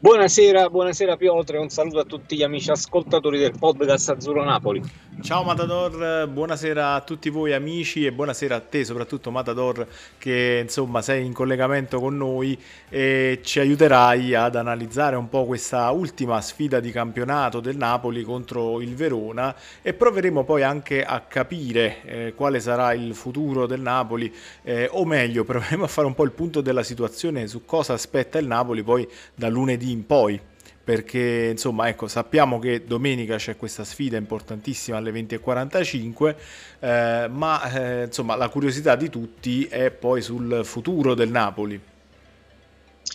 Buonasera, buonasera Piotre, un saluto a tutti gli amici ascoltatori del podcast Azzurro Napoli. Ciao Matador, buonasera a tutti voi amici e buonasera a te soprattutto Matador che insomma sei in collegamento con noi e ci aiuterai ad analizzare un po' questa ultima sfida di campionato del Napoli contro il Verona e proveremo poi anche a capire eh, quale sarà il futuro del Napoli eh, o meglio proveremo a fare un po' il punto della situazione su cosa aspetta il Napoli poi da lunedì in poi perché insomma ecco sappiamo che domenica c'è questa sfida importantissima alle 20.45 eh, ma eh, insomma la curiosità di tutti è poi sul futuro del Napoli.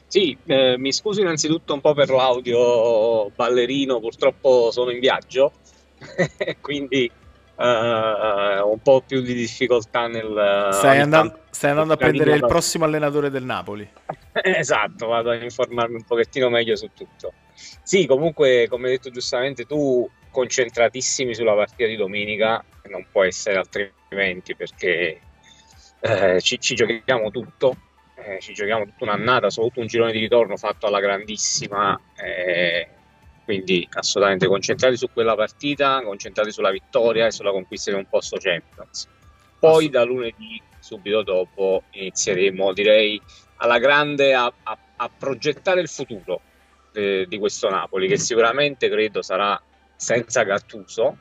Sì, eh, mi scuso innanzitutto un po' per l'audio ballerino, purtroppo sono in viaggio, quindi uh, un po' più di difficoltà nel... Stai, andando, stai andando a prendere il prossimo allenatore del Napoli. esatto, vado a informarmi un pochettino meglio su tutto. Sì, comunque, come hai detto giustamente tu, concentratissimi sulla partita di domenica, non può essere altrimenti perché eh, ci, ci, giochiamo tutto, eh, ci giochiamo tutta un'annata, soprattutto un girone di ritorno fatto alla grandissima, eh, quindi assolutamente concentrati su quella partita, concentrati sulla vittoria e sulla conquista di un posto Champions. Poi da lunedì, subito dopo, inizieremo, direi, alla grande a, a, a progettare il futuro eh, di questo Napoli, che sicuramente credo sarà senza Gattuso.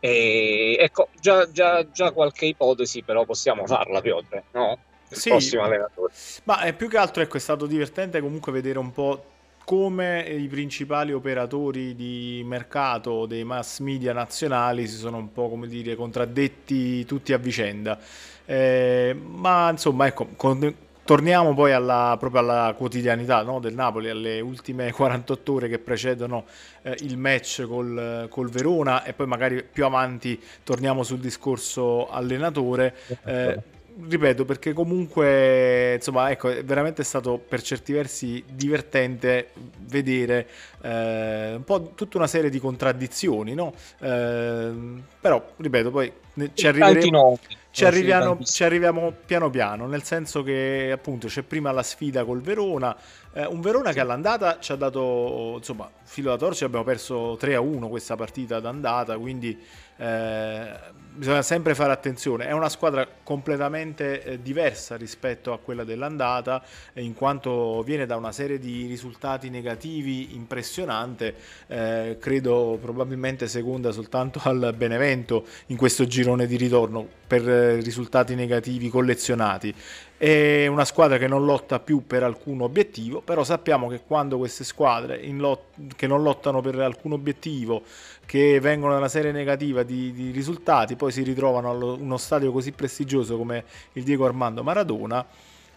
E ecco, già, già, già qualche ipotesi, però possiamo farla, Piotr, no? Il sì, prossimo allenatore. Ma è più che altro ecco, è stato divertente comunque vedere un po' come i principali operatori di mercato dei mass media nazionali si sono un po' come dire contraddetti tutti a vicenda. Eh, ma insomma, ecco, con, Torniamo poi alla, proprio alla quotidianità no, del Napoli, alle ultime 48 ore che precedono eh, il match col, col, Verona e poi magari più avanti torniamo sul discorso allenatore. Eh, ripeto perché comunque insomma ecco è veramente stato per certi versi divertente vedere eh, un po' tutta una serie di contraddizioni no? Eh, però ripeto poi ci arriveremo ci arriviamo, ci arriviamo, piano piano, nel senso che appunto c'è prima la sfida col Verona, eh, un Verona che all'andata ci ha dato insomma filo da torcia, abbiamo perso 3 a 1 questa partita d'andata, quindi eh, bisogna sempre fare attenzione. È una squadra completamente eh, diversa rispetto a quella dell'andata, eh, in quanto viene da una serie di risultati negativi impressionante. Eh, credo probabilmente seconda soltanto al Benevento in questo girone di ritorno per eh, risultati negativi collezionati. È una squadra che non lotta più per alcun obiettivo, però sappiamo che quando queste squadre lot- che non lottano per alcun obiettivo, che vengono da una serie negativa di, di risultati, poi si ritrovano a uno stadio così prestigioso come il Diego Armando Maradona,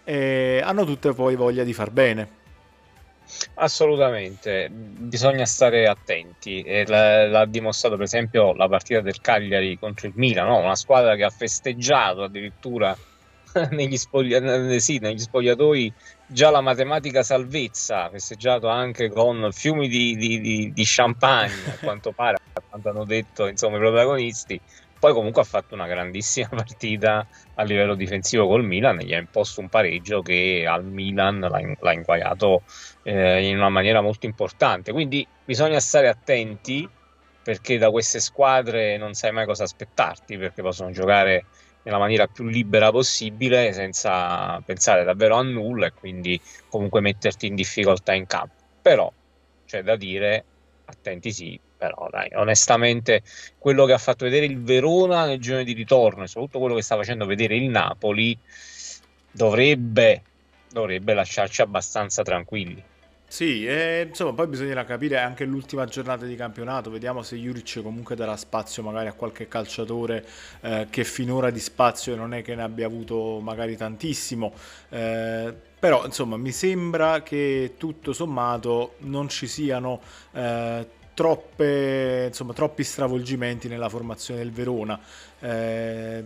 eh, hanno tutte poi voglia di far bene. Assolutamente, bisogna stare attenti. E l'ha, dimostrato per esempio la partita del Cagliari contro il Milan, no? una squadra che ha festeggiato addirittura negli, spoglia- sì, negli spogliatoi già la matematica salvezza, festeggiato anche con fiumi di, di, di, di champagne, a quanto pare, a quanto hanno detto insomma, i protagonisti. Poi comunque ha fatto una grandissima partita a livello difensivo col Milan e gli ha imposto un pareggio che al Milan l'ha, l'ha inquagliato eh, in una maniera molto importante. Quindi bisogna stare attenti perché da queste squadre non sai mai cosa aspettarti perché possono giocare nella maniera più libera possibile senza pensare davvero a nulla e quindi comunque metterti in difficoltà in campo. Però c'è da dire, attenti sì, però dai, onestamente quello che ha fatto vedere il Verona nel giorno di ritorno e soprattutto quello che sta facendo vedere il Napoli dovrebbe, dovrebbe lasciarci abbastanza tranquilli. Sì, e, insomma, poi bisognerà capire anche l'ultima giornata di campionato, vediamo se Juric comunque darà spazio magari a qualche calciatore eh, che finora di spazio non è che ne abbia avuto magari tantissimo, eh, però insomma mi sembra che tutto sommato non ci siano eh, troppe, insomma, troppi stravolgimenti nella formazione del Verona. Eh,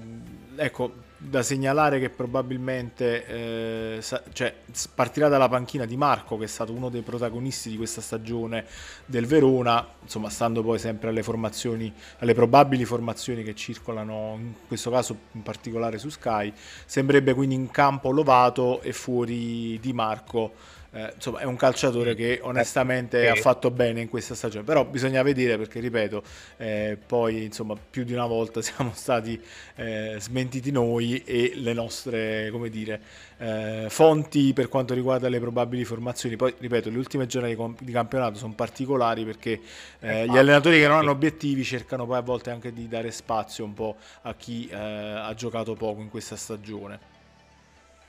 ecco, da segnalare che probabilmente eh, sa- cioè, partirà dalla panchina di Marco, che è stato uno dei protagonisti di questa stagione del Verona, insomma, stando poi sempre alle formazioni, alle probabili formazioni che circolano, in questo caso in particolare su Sky. Sembrerebbe quindi in campo Lovato e fuori di Marco eh, insomma, è un calciatore che onestamente eh, ha fatto bene in questa stagione. Però bisogna vedere perché, ripeto, eh, poi insomma, più di una volta siamo stati eh, smentiti noi e le nostre, come dire, eh, fonti per quanto riguarda le probabili formazioni. Poi, ripeto, le ultime giornate di, campionato sono particolari perché eh, gli allenatori che non hanno obiettivi cercano poi a volte anche di dare spazio un po' a chi ha giocato poco in questa stagione.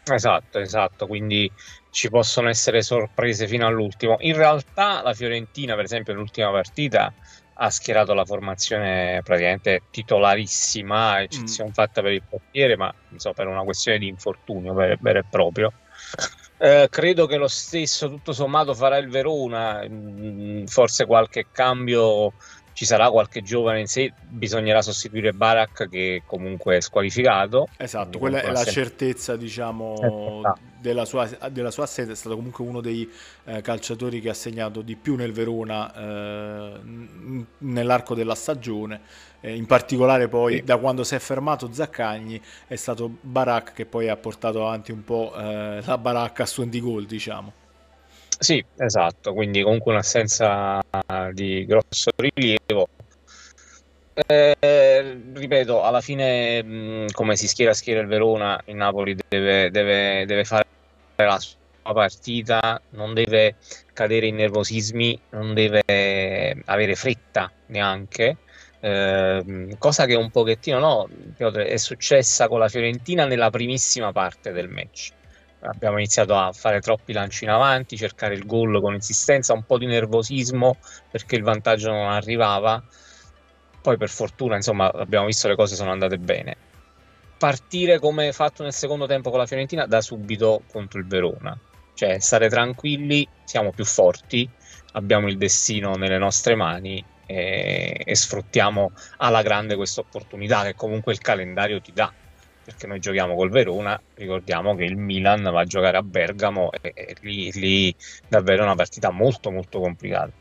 Esatto, esatto, quindi ci possono essere sorprese fino all'ultimo. In realtà la Fiorentina, per esempio, nell'ultima partita ha schierato la formazione praticamente titolarissima, eccezione mm. fatta per il portiere, ma insomma, per una questione di infortunio vero, e proprio. Eh, credo che lo stesso, tutto sommato, farà il Verona. Mm, forse qualche cambio ci sarà qualche giovane in sé, bisognerà sostituire Barak che comunque è squalificato. Esatto, quella è la sempre... certezza diciamo eh, della sua, della sua assenza, è stato comunque uno dei eh, calciatori che ha segnato di più nel Verona eh, nell'arco della stagione, eh, in particolare poi sì. da quando si è fermato Zaccagni è stato Barak che poi ha portato avanti un po' eh, la baracca a suon di gol diciamo. Sì, esatto, quindi comunque un'assenza di grosso rilievo. Eh, ripeto, alla fine, come si schiera schiera il Verona, il Napoli deve, deve, deve fare la sua partita, non deve cadere in nervosismi, non deve avere fretta neanche. Eh, cosa che un pochettino no, è successa con la Fiorentina nella primissima parte del match abbiamo iniziato a fare troppi lanci in avanti, cercare il gol con insistenza, un po' di nervosismo perché il vantaggio non arrivava. Poi per fortuna, insomma, abbiamo visto le cose sono andate bene. Partire come fatto nel secondo tempo con la Fiorentina da subito contro il Verona. Cioè, stare tranquilli, siamo più forti, abbiamo il destino nelle nostre mani e, e sfruttiamo alla grande questa opportunità che comunque il calendario ti dà perché noi giochiamo col Verona, ricordiamo che il Milan va a giocare a Bergamo e, e lì, lì davvero è una partita molto molto complicata.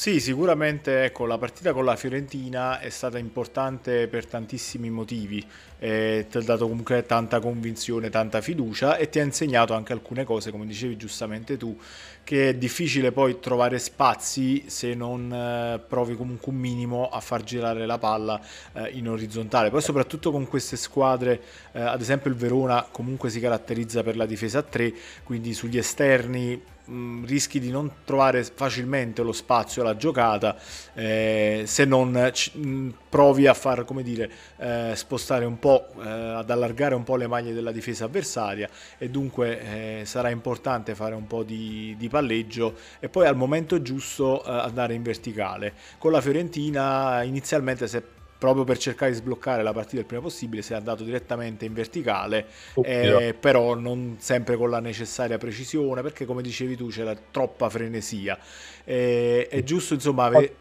Sì, sicuramente ecco, la partita con la Fiorentina è stata importante per tantissimi motivi, eh, ti ha dato comunque tanta convinzione, tanta fiducia e ti ha insegnato anche alcune cose, come dicevi giustamente tu, che è difficile poi trovare spazi se non eh, provi comunque un minimo a far girare la palla eh, in orizzontale. Poi soprattutto con queste squadre, eh, ad esempio il Verona comunque si caratterizza per la difesa a 3, quindi sugli esterni mh, rischi di non trovare facilmente lo spazio alla giocata eh, se non c- mh, provi a far come dire eh, spostare un po' eh, ad allargare un po' le maglie della difesa avversaria e dunque eh, sarà importante fare un po' di, di, palleggio e poi al momento giusto eh, andare in verticale. Con la Fiorentina inizialmente si è proprio per cercare di sbloccare la partita il prima possibile, si è andato direttamente in verticale, eh, però non sempre con la necessaria precisione, perché come dicevi tu c'era troppa frenesia. Eh, è giusto insomma ave-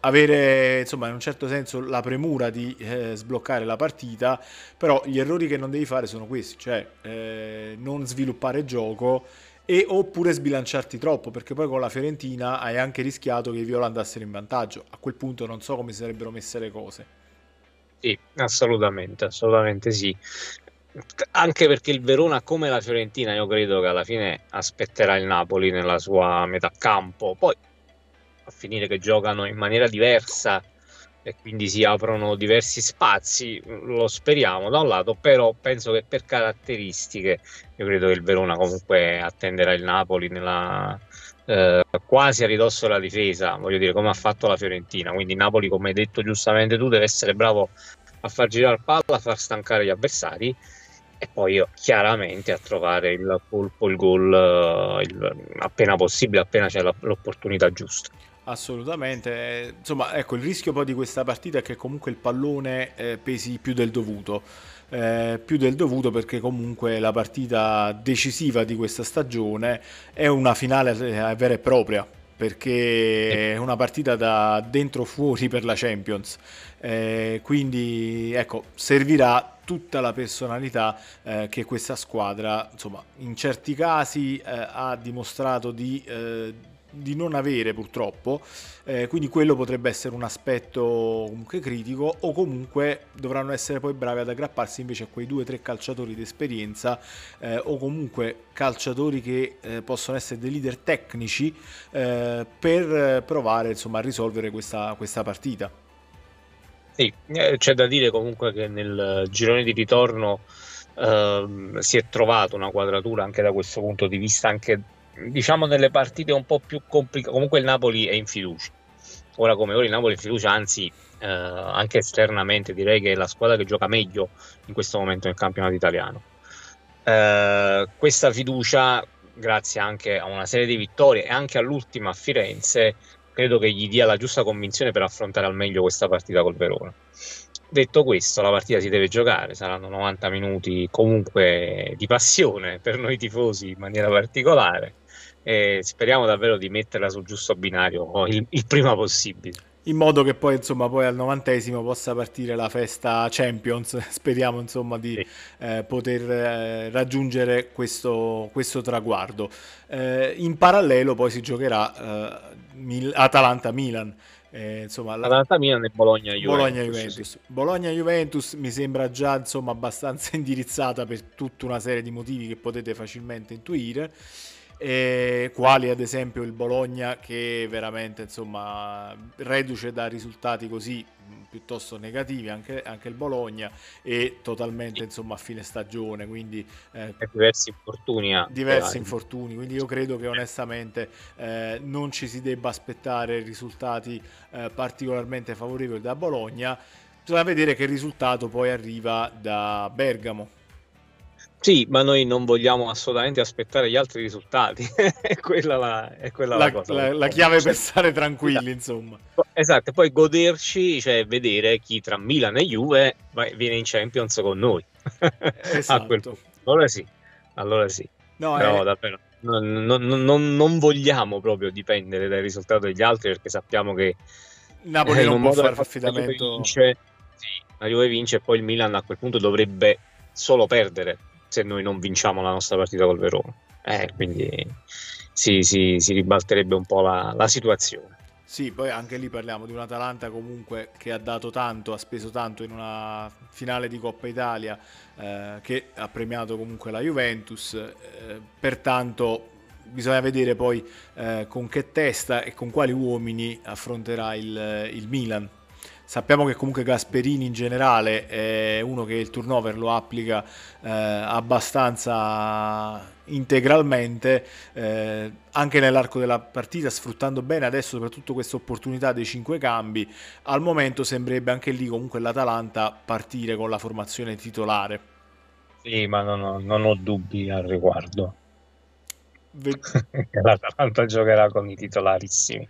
avere insomma in un certo senso la premura di eh, sbloccare la partita, però gli errori che non devi fare sono questi, cioè eh, non sviluppare gioco e oppure sbilanciarti troppo perché poi con la Fiorentina hai anche rischiato che i Viola andassero in vantaggio. A quel punto non so come sarebbero messe le cose sì, assolutamente, assolutamente sì. Anche perché il Verona, come la Fiorentina, io credo che alla fine aspetterà il Napoli nella sua metà campo. Poi a finire che giocano in maniera diversa e quindi si aprono diversi spazi, lo speriamo da un lato, però penso che per caratteristiche io credo che il Verona comunque attenderà il Napoli nella, eh, quasi a ridosso della difesa, voglio dire, come ha fatto la Fiorentina. Quindi Napoli, come hai detto giustamente tu, deve essere bravo a far girare palla, a far stancare gli avversari e poi chiaramente a trovare il colpo, il gol eh, appena possibile, appena c'è l'opportunità giusta. Assolutamente, insomma, ecco, il rischio poi di questa partita è che comunque il pallone eh, pesi più del dovuto. Eh, più del dovuto perché comunque la partita decisiva di questa stagione è una finale eh, vera e propria perché è una partita da dentro fuori per la Champions. Eh, quindi ecco servirà tutta la personalità eh, che questa squadra insomma in certi casi eh, ha dimostrato di eh, di non avere purtroppo, eh, quindi quello potrebbe essere un aspetto comunque critico o comunque dovranno essere poi bravi ad aggrapparsi invece a quei due o tre calciatori di esperienza eh, o comunque calciatori che eh, possono essere dei leader tecnici eh, per provare insomma, a risolvere questa, questa partita. Sì, eh, c'è da dire comunque che nel girone di ritorno Uh, si è trovato una quadratura anche da questo punto di vista, anche diciamo nelle partite un po' più complicate. Comunque il Napoli è in fiducia. Ora come ora il Napoli è in fiducia, anzi uh, anche esternamente direi che è la squadra che gioca meglio in questo momento nel campionato italiano. Uh, questa fiducia, grazie anche a una serie di vittorie e anche all'ultima a Firenze, credo che gli dia la giusta convinzione per affrontare al meglio questa partita col Verona. Detto questo, la partita si deve giocare, saranno 90 minuti comunque di passione per noi tifosi in maniera particolare e speriamo davvero di metterla sul giusto binario il, il prima possibile. In modo che poi, insomma, poi al novantesimo possa partire la festa Champions. Speriamo, insomma, di sì. eh, poter eh, raggiungere questo, questo traguardo. Eh, in parallelo poi si giocherà eh, Mil- Atalanta-Milan eh, insomma, Atalanta Milan e Bologna Juventus. Bologna Juventus. Sì. Bologna Juventus mi sembra già insomma abbastanza indirizzata per tutta una serie di motivi che potete facilmente intuire. Eh, quali ad esempio il Bologna che veramente insomma reduce da risultati così piuttosto negativi anche, anche il Bologna e totalmente insomma a fine stagione quindi eh, diversi infortuni diversi infortuni. Quindi io credo che onestamente eh, non ci si debba aspettare risultati eh, particolarmente favorevoli da Bologna. Bisogna vedere che risultato poi arriva da Bergamo sì, ma noi non vogliamo assolutamente aspettare gli altri risultati, è quella la, è quella la, la cosa. La, la chiave per stare tranquilli, esatto. insomma. Esatto, poi goderci, cioè vedere chi tra Milan e Juve viene in Champions con noi. Esatto. allora sì, allora sì. No, Però è... davvero non, non, non, non, vogliamo proprio dipendere dai risultati degli altri perché sappiamo che Napoli eh, non può fare affidamento. Vince, sì, la Juve vince e poi il Milan a quel punto dovrebbe solo perdere se noi non vinciamo la nostra partita col Verona. Eh, quindi si, si, si ribalterebbe un po' la, la situazione. Sì, poi anche lì parliamo di un Atalanta comunque che ha dato tanto, ha speso tanto in una finale di Coppa Italia eh, che ha premiato comunque la Juventus, eh, pertanto bisogna vedere poi eh, con che testa e con quali uomini affronterà il, il Milan Sappiamo che comunque Gasperini in generale è uno che il turnover lo applica eh, abbastanza integralmente eh, anche nell'arco della partita sfruttando bene adesso soprattutto questa opportunità dei cinque cambi. Al momento sembrerebbe anche lì comunque l'Atalanta partire con la formazione titolare. Sì ma non ho, non ho dubbi al riguardo. Ve- l'Atalanta giocherà con i titolarissimi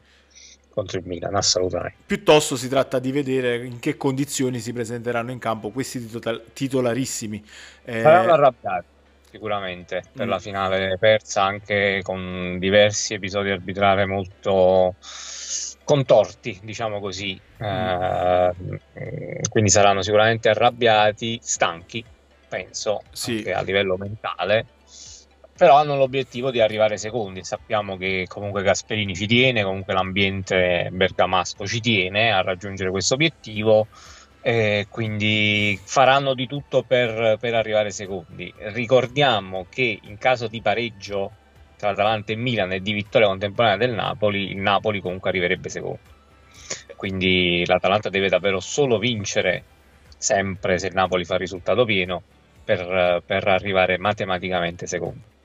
contro il Milan, assolutamente. Piuttosto si tratta di vedere in che condizioni si presenteranno in campo questi titolarissimi. Eh... Saranno arrabbiati sicuramente per mm. la finale persa anche con diversi episodi arbitrari molto contorti, diciamo così. Mm. Eh, quindi saranno sicuramente arrabbiati, stanchi, penso, sì. a livello mentale però hanno l'obiettivo di arrivare secondi. Sappiamo che comunque Gasperini ci tiene, comunque l'ambiente bergamasco ci tiene a raggiungere questo obiettivo. Eh, quindi faranno di tutto per, per, arrivare secondi. Ricordiamo che in caso di pareggio tra Atalanta e Milan e di vittoria contemporanea del Napoli, il Napoli comunque arriverebbe secondo. Quindi l'Atalanta deve davvero solo vincere sempre se il Napoli fa il risultato pieno per, per arrivare matematicamente secondo.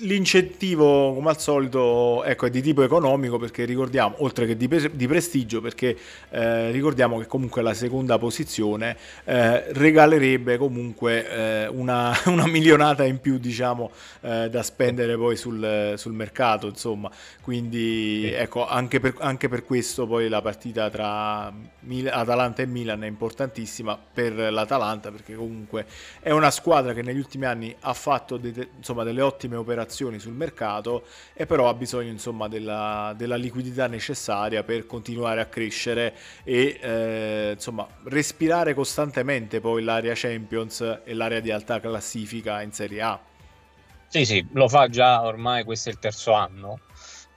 L'incentivo, come al solito, ecco, è di tipo economico perché ricordiamo, oltre che di, di prestigio, perché eh, ricordiamo che comunque la seconda posizione eh, regalerebbe comunque eh, una, una, milionata in più, diciamo, eh, da spendere poi sul, sul mercato, insomma. Quindi, ecco, anche per, anche per, questo poi la partita tra Mil- Atalanta e Milan è importantissima per l'Atalanta perché comunque è una squadra che negli ultimi anni ha fatto de- insomma, delle ottime operazioni operazioni sul mercato e però ha bisogno insomma della, della liquidità necessaria per continuare a crescere e eh, insomma respirare costantemente poi l'area Champions e l'area di alta classifica in Serie A. Sì, sì, lo fa già ormai, questo è il terzo anno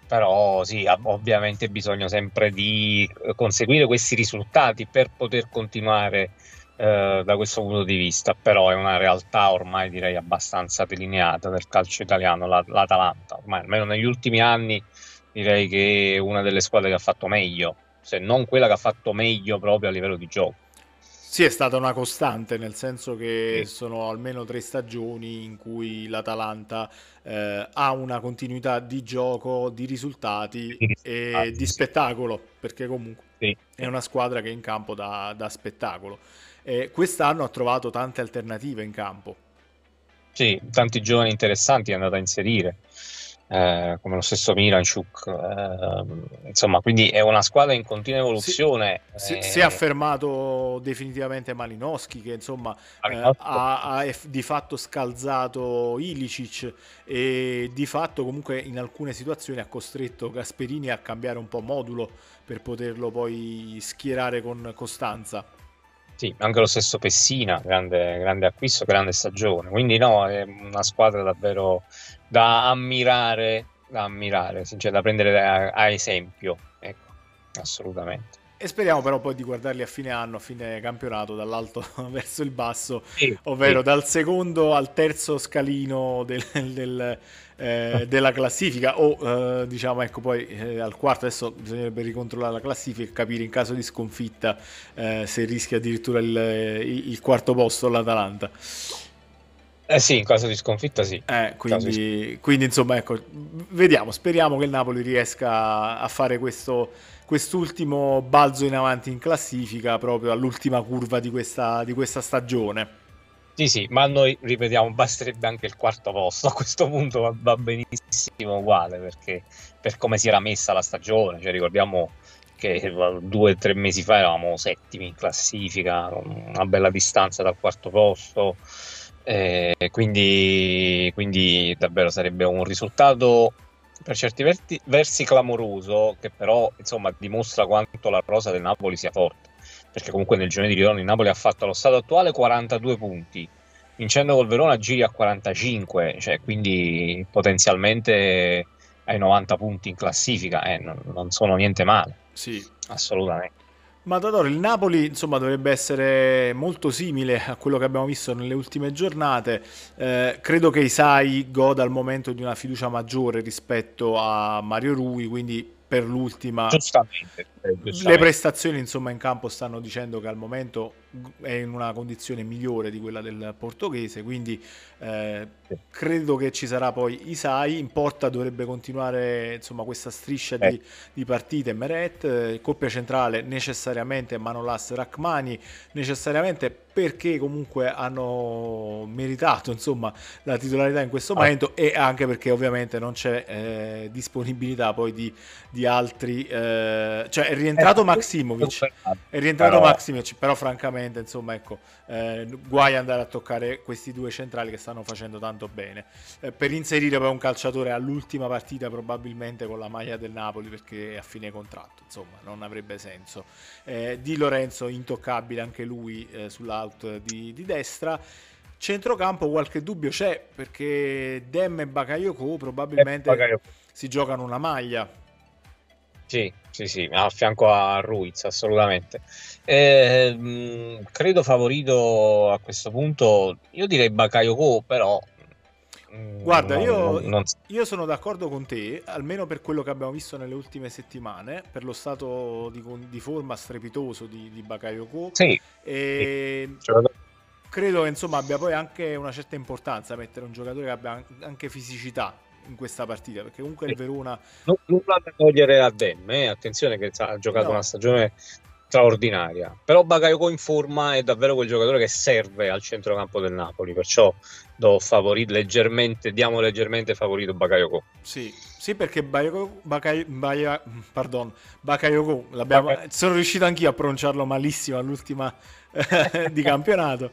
però sì, ovviamente bisogna sempre di conseguire questi risultati per poter continuare eh, da questo punto di vista, però è una realtà ormai direi abbastanza delineata del calcio italiano, la, l'Atalanta, ormai almeno negli ultimi anni direi che è una delle squadre che ha fatto meglio, se non quella che ha fatto meglio proprio a livello di gioco. Sì, è stata una costante, nel senso che sì. sono almeno tre stagioni in cui l'Atalanta eh, ha una continuità di gioco, di risultati sì, e di spettacolo, perché comunque sì. è una squadra che in campo dà, dà spettacolo. E quest'anno ha trovato tante alternative in campo. Sì, tanti giovani interessanti è andata a inserire, eh, come lo stesso Miranchuk. Eh, insomma, quindi è una squadra in continua evoluzione. Si, eh, si è affermato definitivamente Malinowski, che insomma eh, ha, ha, di fatto scalzato Ilicic e di fatto comunque in alcune situazioni ha costretto Gasperini a cambiare un po' modulo per poterlo poi schierare con Costanza. Sì, anche lo stesso Pessina, grande, grande acquisto, grande stagione. Quindi no, è una squadra davvero da ammirare, da ammirare, cioè da prendere a, a esempio. Ecco, assolutamente. E speriamo però poi di guardarli a fine anno, a fine campionato, dall'alto verso il basso, sì, ovvero sì. dal secondo al terzo scalino del, del, eh, della classifica o eh, diciamo ecco poi eh, al quarto adesso bisognerebbe ricontrollare la classifica e capire in caso di sconfitta eh, se rischia addirittura il, il, quarto posto l'Atalanta. Eh sì, in caso di sconfitta sì. Eh, quindi, di... quindi insomma ecco, vediamo, speriamo che il Napoli riesca a fare questo quest'ultimo balzo in avanti in classifica proprio all'ultima curva di questa, di questa stagione. Sì, sì, ma noi, ripetiamo, basterebbe anche il quarto posto. A questo punto va, va benissimo uguale, perché per come si era messa la stagione, cioè ricordiamo che due o tre mesi fa eravamo settimi in classifica, una bella distanza dal quarto posto, eh, quindi, quindi davvero sarebbe un risultato per certi verti, versi clamoroso, che però insomma dimostra quanto la rosa del Napoli sia forte. Perché comunque nel giorno di ritorno il Napoli ha fatto allo stato attuale 42 punti, vincendo col Verona giri a 45, cioè quindi potenzialmente ai 90 punti in classifica, eh, non, non sono niente male. Sì. Assolutamente. Matador, il Napoli insomma dovrebbe essere molto simile a quello che abbiamo visto nelle ultime giornate. Eh, credo che Isai goda al momento di una fiducia maggiore rispetto a Mario Rui, quindi per l'ultima. Giustamente. Le prestazioni insomma in campo stanno dicendo che al momento è in una condizione migliore di quella del portoghese, quindi eh, credo che ci sarà poi Isai, in porta dovrebbe continuare insomma, questa striscia di, di, partite. Meret, eh, coppia centrale necessariamente Manolas Rachmani, necessariamente perché comunque hanno meritato insomma, la titolarità in questo ah. momento e anche perché ovviamente non c'è eh, disponibilità poi di, di altri, eh, cioè rientrato eh, Maximovic, è rientrato però... Maximovic, però francamente insomma ecco, eh, guai andare a toccare questi due centrali che stanno facendo tanto bene. Eh, per inserire poi un calciatore all'ultima partita probabilmente con la maglia del Napoli perché è a fine contratto, insomma non avrebbe senso. Eh, di Lorenzo intoccabile anche lui eh, sull'out di, di destra. Centrocampo qualche dubbio c'è perché Dem e Bakayoko probabilmente Bakayoko. si giocano una maglia. Sì, sì, sì, a fianco a Ruiz, assolutamente. Eh, credo favorito a questo punto, io direi Bakayoko, però... Mm, Guarda, non, io, non... io, sono d'accordo con te, almeno per quello che abbiamo visto nelle ultime settimane, per lo stato di, di forma strepitoso di, di Bakayoko. Sì. E... sì. Credo che insomma abbia poi anche una certa importanza mettere un giocatore che abbia anche fisicità in questa partita perché comunque il Verona non, nulla da togliere a Dem eh? attenzione che ha giocato no. una stagione straordinaria però Bakayoko in forma è davvero quel giocatore che serve al centrocampo del Napoli perciò do favorito leggermente diamo leggermente favorito Bakayoko sì, sì perché Bakayoko, Bakay, pardon, Bakayoko Bakay... sono riuscito anch'io a pronunciarlo malissimo all'ultima di campionato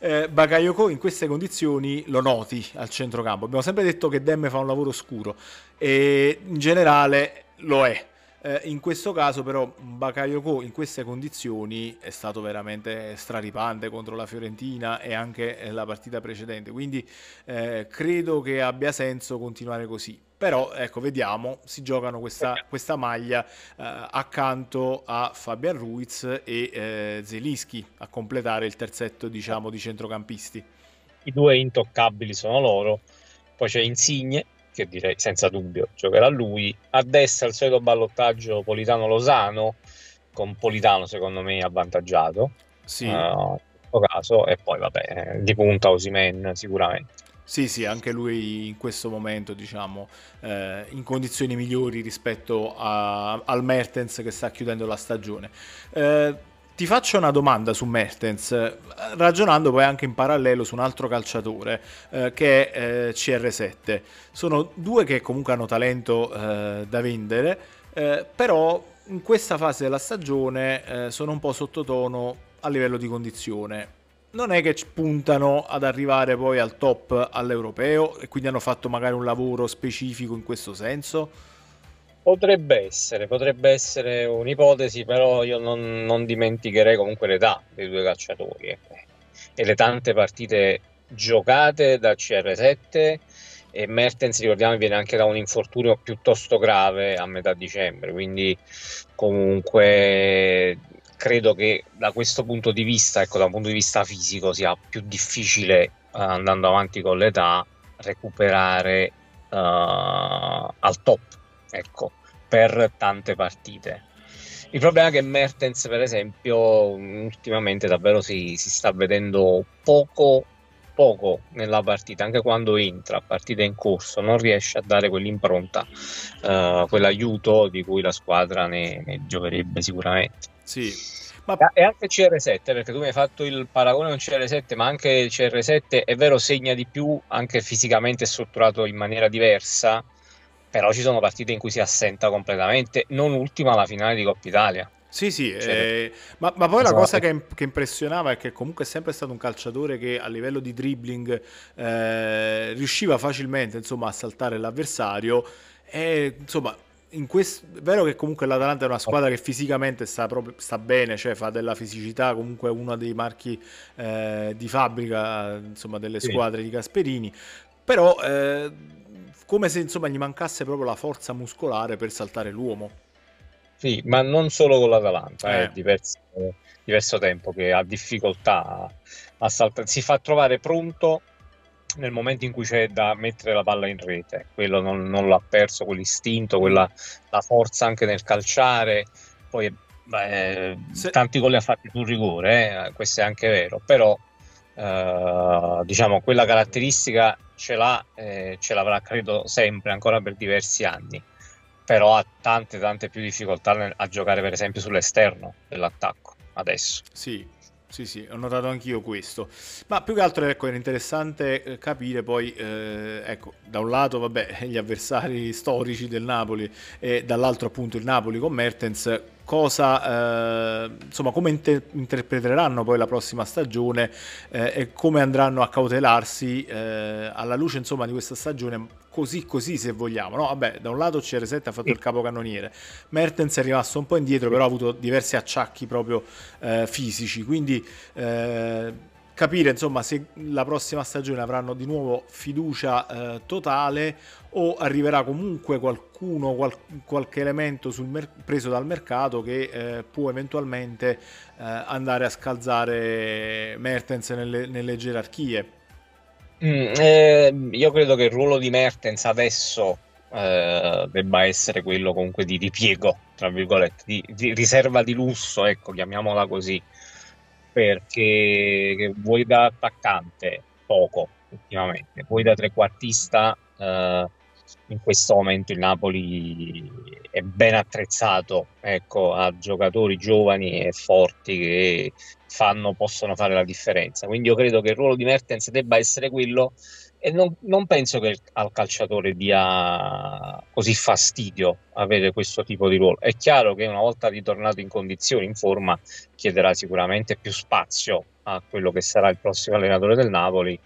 eh, Bakayoko in queste condizioni lo noti al centrocampo. Abbiamo sempre detto che Demme fa un lavoro scuro e in generale lo è. Eh, in questo caso però Bakayoko in queste condizioni è stato veramente straripante contro la Fiorentina e anche la partita precedente, quindi eh, credo che abbia senso continuare così. Però ecco, vediamo, si giocano questa, questa maglia eh, accanto a Fabian Ruiz e eh, Zelischi a completare il terzetto diciamo di centrocampisti. I due intoccabili sono loro, poi c'è Insigne che direi senza dubbio giocherà lui, a destra il solito ballottaggio Politano-Losano con Politano secondo me avvantaggiato. Sì. Uh, in questo caso e poi vabbè di punta Osimen sicuramente sì, sì, anche lui in questo momento, diciamo, eh, in condizioni migliori rispetto a, al Mertens che sta chiudendo la stagione. Eh, ti faccio una domanda su Mertens, ragionando poi anche in parallelo su un altro calciatore eh, che è eh, CR7. Sono due che comunque hanno talento eh, da vendere, eh, però in questa fase della stagione sono un po' sottotono a livello di condizione non è che puntano ad arrivare poi al top all'europeo e quindi hanno fatto magari un lavoro specifico in questo senso? Potrebbe essere, potrebbe essere un'ipotesi, però io non, non dimenticherei comunque l'età dei due calciatori eh. e le tante partite giocate dal CR7 e Mertens ricordiamo viene anche da un infortunio piuttosto grave a metà dicembre quindi comunque credo che da questo punto di vista, ecco, da un punto di vista fisico, sia più difficile eh, andando avanti con l'età recuperare uh, al top, ecco, per tante partite. Il problema è che Mertens, per esempio, ultimamente davvero si, si sta vedendo poco, poco nella partita, anche quando entra, partita in corso, non riesce a dare quell'impronta, uh, quell'aiuto di cui la squadra ne, ne gioverebbe sicuramente. Sì. Ma... E anche CR7, perché tu mi hai fatto il paragone con CR7, ma anche il CR7 è vero segna di più, anche fisicamente è strutturato in maniera diversa, però ci sono partite in cui si assenta completamente, non ultima la finale di Coppa Italia. Sì, sì, cioè, eh, ma, ma, poi esatto. la cosa che, che, impressionava è che comunque è sempre stato un calciatore che a livello di dribbling eh, riusciva facilmente insomma, a saltare l'avversario e insomma questo, è vero che comunque l'Atalanta è una squadra che fisicamente sta, proprio, sta bene, cioè fa della fisicità, comunque è uno dei marchi eh, di fabbrica insomma, delle squadre sì. di Gasperini, però eh, come se insomma, gli mancasse proprio la forza muscolare per saltare l'uomo. Sì, ma non solo con l'Atalanta, eh. è diverso, diverso tempo che ha difficoltà a saltare, si fa trovare pronto nel momento in cui c'è da mettere la palla in rete, quello non, non l'ha perso, quell'istinto, quella, la forza anche nel calciare, poi beh, Se... tanti gol li ha fatti sul rigore, eh, questo è anche vero, però eh, diciamo quella caratteristica ce l'ha, eh, ce l'avrà credo sempre, ancora per diversi anni, però ha tante tante più difficoltà a giocare per esempio sull'esterno dell'attacco adesso. Sì, sì, sì, ho notato anch'io questo. Ma più che altro ecco, era interessante eh, capire poi, eh, ecco, da un lato, vabbè, gli avversari storici del Napoli e dall'altro appunto il Napoli con Mertens, cosa, eh, insomma, come inter- interpreteranno poi la prossima stagione eh, e come andranno a cautelarsi eh, alla luce, insomma, di questa stagione così così se vogliamo. No? Vabbè, da un lato CR7 ha fatto sì. il capocannoniere, Mertens è rimasto un po' indietro, però ha avuto diversi acciacchi proprio eh, fisici, quindi eh, capire insomma se la prossima stagione avranno di nuovo fiducia eh, totale o arriverà comunque qualcuno, qual- qualche elemento mer- preso dal mercato che eh, può eventualmente eh, andare a scalzare Mertens nelle, nelle gerarchie. Mm, eh, io credo che il ruolo di Mertens adesso eh, debba essere quello comunque di ripiego, tra virgolette, di, di, riserva di lusso, ecco, chiamiamola così, perché vuoi da attaccante poco ultimamente, vuoi da trequartista eh, in questo momento il Napoli è ben attrezzato ecco, a giocatori giovani e forti che fanno, possono fare la differenza. Quindi io credo che il ruolo di Mertens debba essere quello e non, non penso che al calciatore dia così fastidio avere questo tipo di ruolo. È chiaro che una volta ritornato in condizioni, in forma, chiederà sicuramente più spazio a quello che sarà il prossimo allenatore del Napoli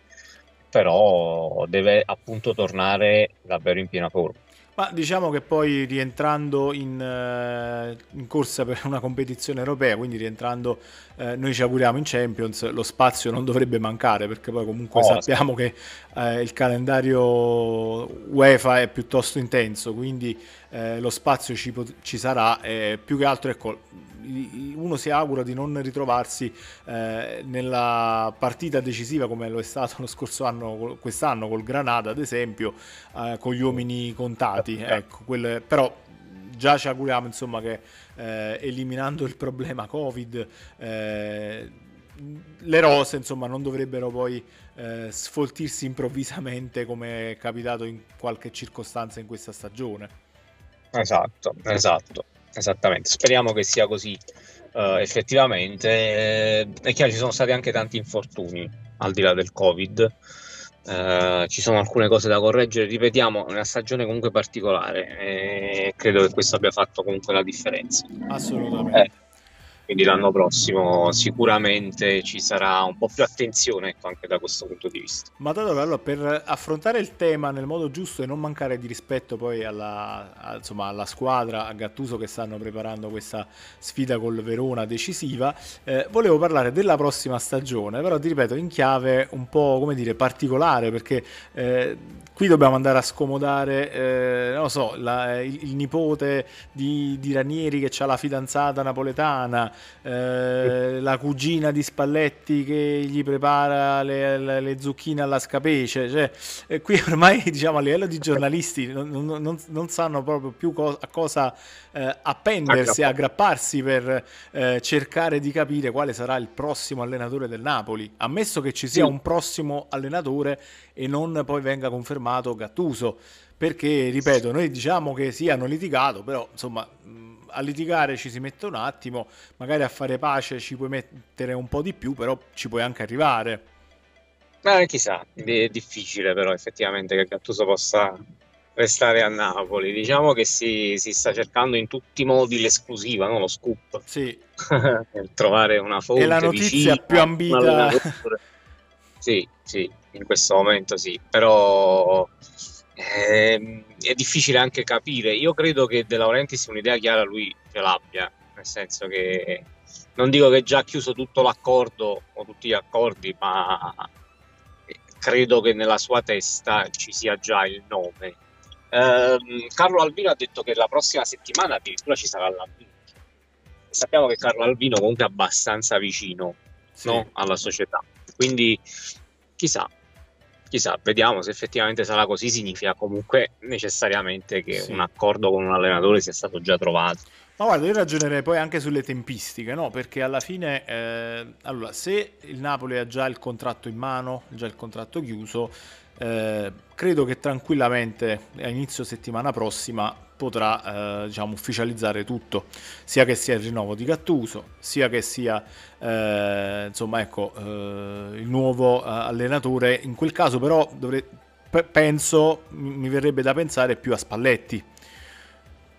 però deve appunto tornare davvero in piena forma. Ma diciamo che poi rientrando in, uh, in, corsa per una competizione europea, quindi rientrando uh, noi ci auguriamo in Champions, lo spazio non dovrebbe mancare perché poi comunque oh, sappiamo sì. che uh, il calendario UEFA è piuttosto intenso, quindi lo spazio ci, ci sarà e più che altro ecco uno si augura di non ritrovarsi eh, nella partita decisiva come lo è stato lo scorso anno, quest'anno col Granada ad esempio, eh, con gli uomini contati. Ecco, quelle, però già ci auguriamo insomma che eh, eliminando il problema Covid eh, le rose insomma non dovrebbero poi eh, sfoltirsi improvvisamente come è capitato in qualche circostanza in questa stagione. Esatto, esatto. Esattamente, speriamo che sia così uh, effettivamente. Eh, è chiaro, ci sono stati anche tanti infortuni al di là del Covid. Uh, ci sono alcune cose da correggere, ripetiamo, è una stagione comunque particolare e credo che questo abbia fatto comunque la differenza. Assolutamente. Quindi l'anno prossimo sicuramente ci sarà un po' più attenzione ecco, anche da questo punto di vista. Ma dato allora, per affrontare il tema nel modo giusto e non mancare di rispetto poi alla, insomma, alla squadra, a Gattuso che stanno preparando questa sfida col Verona decisiva, eh, volevo parlare della prossima stagione, però ti ripeto in chiave un po' come dire particolare perché eh, qui dobbiamo andare a scomodare, eh, non lo so, la, il, il, nipote di, di Ranieri che ha la fidanzata napoletana, eh, la cugina di Spalletti che gli prepara le, le, le zucchine alla scapece. Cioè, eh, qui ormai diciamo, a livello di giornalisti non, non, non sanno proprio più co- a cosa eh, appendersi, aggrapparsi per eh, cercare di capire quale sarà il prossimo allenatore del Napoli. Ammesso che ci sia un prossimo allenatore e non poi venga confermato Gattuso. Perché, ripeto, noi diciamo che sì, hanno litigato, però insomma a litigare ci si mette un attimo, magari a fare pace ci puoi mettere un po' di più, però ci puoi anche arrivare. Eh, chissà, è difficile però effettivamente che Gattuso possa restare a Napoli. Diciamo che si, si sta cercando in tutti i modi l'esclusiva, no? lo scoop. Sì. per trovare una fonte. È la notizia vicina, più ambita. sì, sì, in questo momento sì, però eh, è difficile anche capire. Io credo che De Laurentiis un'idea chiara lui ce l'abbia, nel senso che non dico che già ha chiuso tutto l'accordo o tutti gli accordi, ma credo che nella sua testa ci sia già il nome. Eh, Carlo Albino ha detto che la prossima settimana addirittura ci sarà l'Albino. Sappiamo che Carlo Albino comunque è abbastanza vicino sì. no? alla società, quindi chissà, chissà, vediamo se effettivamente sarà così, significa comunque necessariamente che sì. un accordo con un allenatore sia stato già trovato. Ma guarda, io ragionerei poi anche sulle tempistiche, no? Perché alla fine, eh, allora, se il Napoli ha già il contratto in mano, già il contratto chiuso, eh, credo che tranquillamente a inizio settimana prossima potrà eh, diciamo, ufficializzare tutto, sia che sia il rinnovo di Gattuso, sia che sia eh, insomma, ecco, eh, il nuovo eh, allenatore. In quel caso però dovre- penso, mi verrebbe da pensare più a Spalletti,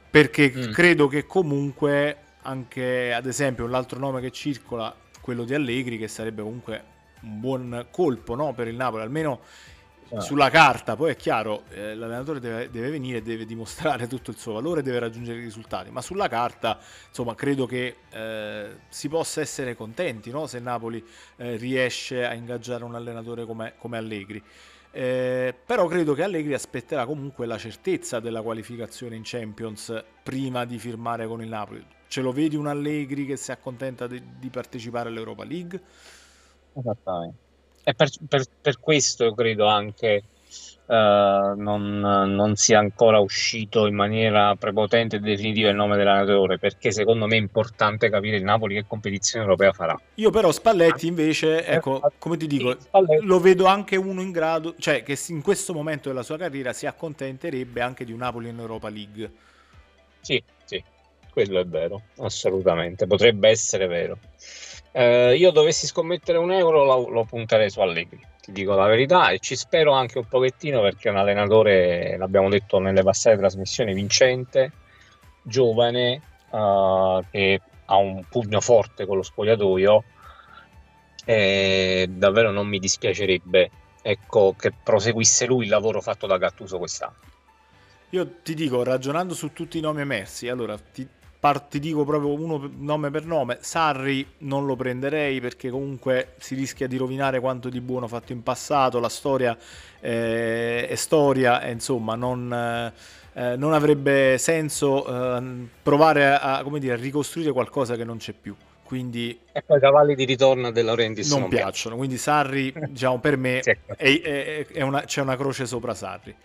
perché mm. credo che comunque anche ad esempio l'altro nome che circola, quello di Allegri, che sarebbe comunque un buon colpo no? per il Napoli, almeno Ah. sulla carta, poi è chiaro, eh, l'allenatore deve, deve venire, deve dimostrare tutto il suo valore, deve raggiungere i risultati, ma sulla carta, insomma, credo che eh, si possa essere contenti no? se Napoli eh, riesce a ingaggiare un allenatore come, come Allegri. Eh, però credo che Allegri aspetterà comunque la certezza della qualificazione in Champions prima di firmare con il Napoli. Ce lo vedi un Allegri che si accontenta di, di partecipare all'Europa League? Esattamente. E per, per, per questo credo anche Uh, non, non, sia ancora uscito in maniera prepotente e definitiva il nome dell'allenatore perché secondo me è importante capire il Napoli che competizione europea farà. Io però Spalletti invece ecco come ti dico lo vedo anche uno in grado cioè che in questo momento della sua carriera si accontenterebbe anche di un Napoli in Europa League. Sì sì quello è vero assolutamente potrebbe essere vero eh, io dovessi scommettere un euro lo, lo, punterei su Allegri, ti dico la verità, e ci spero anche un pochettino perché è un allenatore, l'abbiamo detto nelle passate trasmissioni, vincente, giovane, uh, che ha un pugno forte con lo spogliatoio e davvero non mi dispiacerebbe ecco, che proseguisse lui il lavoro fatto da Gattuso quest'anno. Io ti dico, ragionando su tutti i nomi emersi, allora ti, ti dico proprio uno nome per nome, Sarri non lo prenderei perché comunque si rischia di rovinare quanto di buono fatto in passato, la storia eh, è storia e insomma non, eh, non avrebbe senso eh, provare a, dire, a, ricostruire qualcosa che non c'è più. Quindi, e poi i cavalli di ritorno della Laurentiis non, non piacciono, piacciono, quindi Sarri diciamo, per me è, è, è una, c'è una croce sopra Sarri.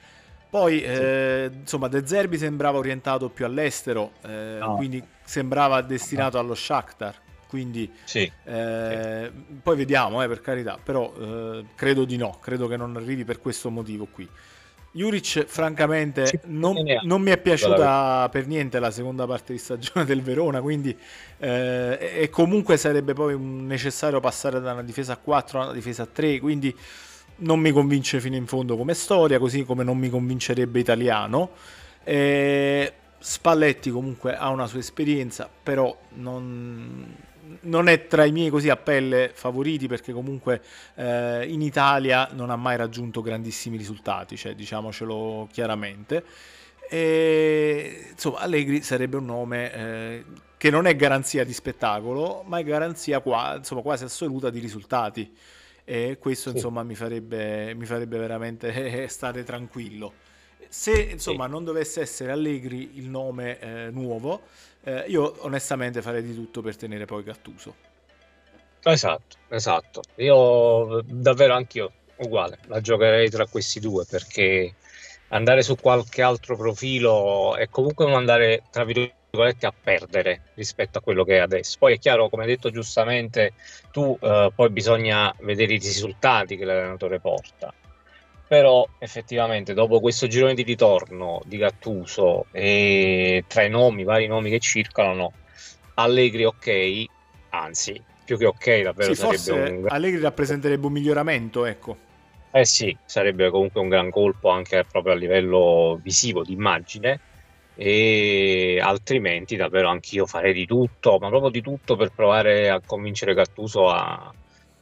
Poi, sì. eh, insomma, De Zerbi sembrava orientato più all'estero, eh, no. quindi sembrava destinato no. allo Shakhtar. Quindi, sì. Eh, sì. poi vediamo, eh, per carità, però eh, credo di no, credo che non arrivi per questo motivo qui. Juric, francamente, non, non, mi è piaciuta per niente la seconda parte di stagione del Verona, quindi eh, e comunque sarebbe poi necessario passare da una difesa a 4 a una difesa a 3, quindi non mi convince fino in fondo come storia, così come non mi convincerebbe italiano. Eh, Spalletti comunque ha una sua esperienza, però non, non, è tra i miei così a pelle favoriti perché comunque eh, in Italia non ha mai raggiunto grandissimi risultati, cioè diciamocelo chiaramente. E, insomma, Allegri sarebbe un nome eh, che non è garanzia di spettacolo, ma è garanzia qua, insomma, quasi assoluta di risultati e questo sì. insomma mi farebbe, mi farebbe veramente stare tranquillo. Se insomma sì. non dovesse essere Allegri il nome eh, nuovo, eh, io onestamente farei di tutto per tenere poi Gattuso. Esatto, esatto. Io davvero anch'io uguale, la giocherei tra questi due perché andare su qualche altro profilo è comunque non andare tra virgolette a perdere rispetto a quello che è adesso. Poi è chiaro, come hai detto giustamente, tu eh, poi bisogna vedere i risultati che l'allenatore porta. Però effettivamente dopo questo girone di ritorno di Gattuso e tra i nomi, vari nomi che circolano, Allegri ok, anzi più che ok davvero sì, sarebbe un... Allegri rappresenterebbe un miglioramento, ecco. Eh sì, sarebbe comunque un gran colpo anche proprio a livello visivo, di immagine e altrimenti davvero anch'io farei di tutto, ma proprio di tutto per provare a convincere Gattuso a,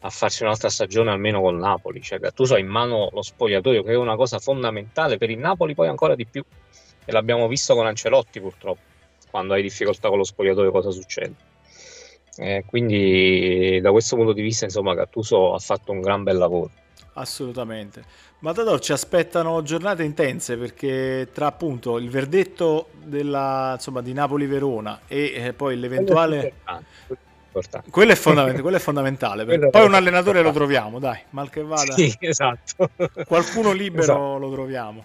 a farsi un'altra stagione almeno con Napoli. Cioè, Gattuso ha in mano lo spogliatoio, che è una cosa fondamentale per il Napoli, poi ancora di più. E l'abbiamo visto con Ancelotti purtroppo, quando hai difficoltà con lo spogliatoio cosa succede. Eh, quindi da questo punto di vista, insomma, Gattuso ha fatto un gran bel lavoro. Assolutamente. Matador ci aspettano giornate intense perché tra appunto il verdetto della, insomma, di Napoli-Verona e eh, poi l'eventuale... Quello è, fondament- quello è fondamentale. Quello poi un allenatore lo troviamo, dai, mal che vada. Sì, esatto. Qualcuno libero esatto. lo troviamo.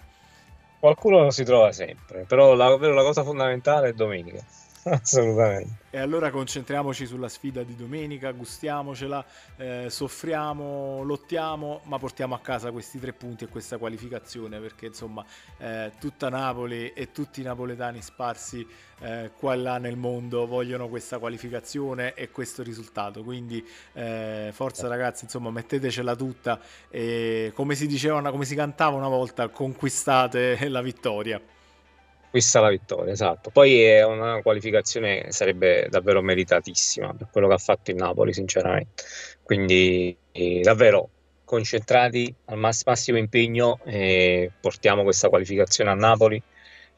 Qualcuno si trova sempre, però la, la cosa fondamentale è domenica. Assolutamente. E allora concentriamoci sulla sfida di domenica, gustiamocela, eh, soffriamo, lottiamo, ma portiamo a casa questi tre punti e questa qualificazione perché insomma eh, tutta Napoli e tutti i napoletani sparsi eh, qua e là nel mondo vogliono questa qualificazione e questo risultato. Quindi eh, forza ragazzi, insomma mettetecela tutta e come si diceva, come si cantava una volta, conquistate la vittoria acquista la vittoria, esatto. Poi è una qualificazione sarebbe davvero meritatissima per quello che ha fatto il Napoli, sinceramente. Quindi eh, davvero concentrati al mass- massimo impegno e portiamo questa qualificazione a Napoli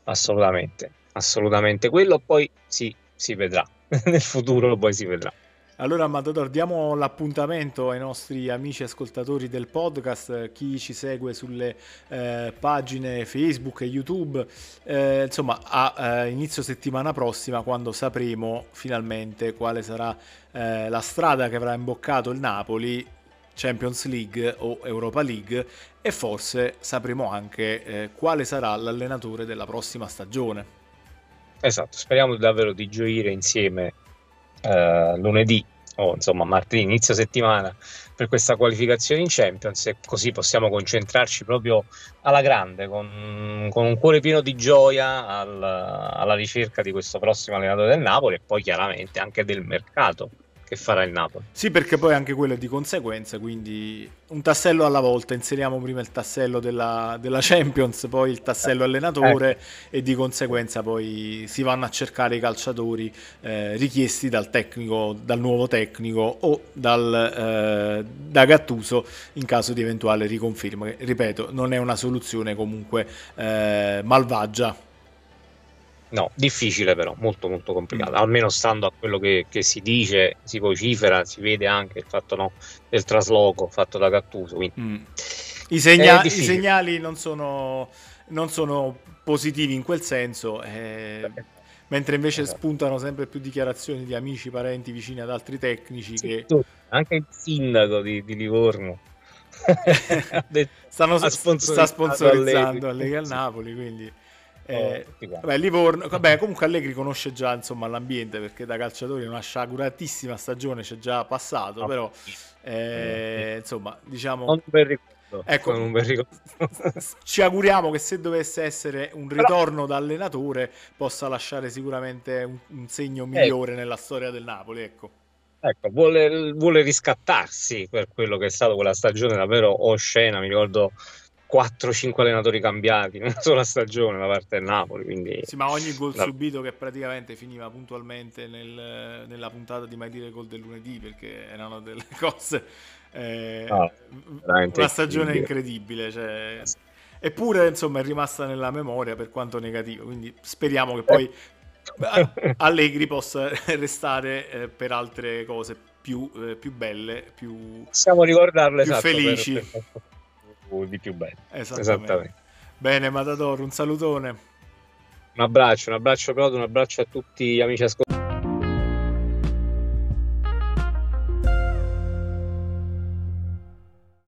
assolutamente, assolutamente quello poi sì, si vedrà nel futuro poi si vedrà. Allora, Matador, diamo l'appuntamento ai nostri amici ascoltatori del podcast, chi ci segue sulle eh, pagine Facebook e YouTube, eh, insomma, a eh, inizio settimana prossima, quando sapremo finalmente quale sarà eh, la strada che avrà imboccato il Napoli, Champions League o Europa League, e forse sapremo anche eh, quale sarà l'allenatore della prossima stagione. Esatto, speriamo davvero di gioire insieme eh, lunedì o insomma martedì, inizio settimana per questa qualificazione in Champions e così possiamo concentrarci proprio alla grande con, con un cuore pieno di gioia al, alla ricerca di questo prossimo allenatore del Napoli e poi chiaramente anche del mercato che farà il Napoli. Sì, perché poi anche quello è di conseguenza, quindi un tassello alla volta, inseriamo prima il tassello della, della Champions, poi il tassello allenatore ecco. e di conseguenza poi si vanno a cercare i calciatori eh, richiesti dal tecnico, dal nuovo tecnico o dal, eh, da Gattuso in caso di eventuale riconferma. Ripeto, non è una soluzione comunque eh, malvagia No, difficile però, molto molto complicato, mm. almeno stando a quello che, che, si dice, si vocifera, si vede anche il fatto no, del trasloco fatto da Gattuso. Mm. I, segna- I, segnali non sono, non sono, positivi in quel senso, eh, mentre invece esatto. spuntano sempre più dichiarazioni di amici, parenti, vicini ad altri tecnici. Sì, che... Anche il sindaco di, di Livorno. Stanno, sta sponsorizzando Allegri al Napoli, quindi... Eh, vabbè, Livorno, vabbè, comunque Allegri conosce già insomma, l'ambiente perché da calciatore una sciaguratissima stagione c'è già passato, no. però eh, insomma diciamo... Non per ricordo. Ecco, non per ricordo. ci auguriamo che se dovesse essere un ritorno però... da allenatore possa lasciare sicuramente un, un segno ecco. migliore ecco. nella storia del Napoli, ecco. Ecco, vuole, vuole riscattarsi per quello che è stato quella stagione davvero oscena, mi ricordo 4-5 allenatori cambiati in una sola stagione da parte del Napoli. Quindi... Sì, ma ogni gol no. subito che praticamente finiva puntualmente nel, nella puntata di Mai dire gol del lunedì perché erano delle cose. Eh, no, una stagione incredibile. Cioè... Eppure insomma è rimasta nella memoria per quanto negativo. Quindi speriamo che poi Allegri possa restare eh, per altre cose più, eh, più belle, più, Possiamo ricordarle più esatto, felici. Per, per di più bello. Esattamente. Esattamente. Bene, Matador, un salutone. Un abbraccio, un abbraccio Prodo, un abbraccio a tutti gli amici ascoltatori.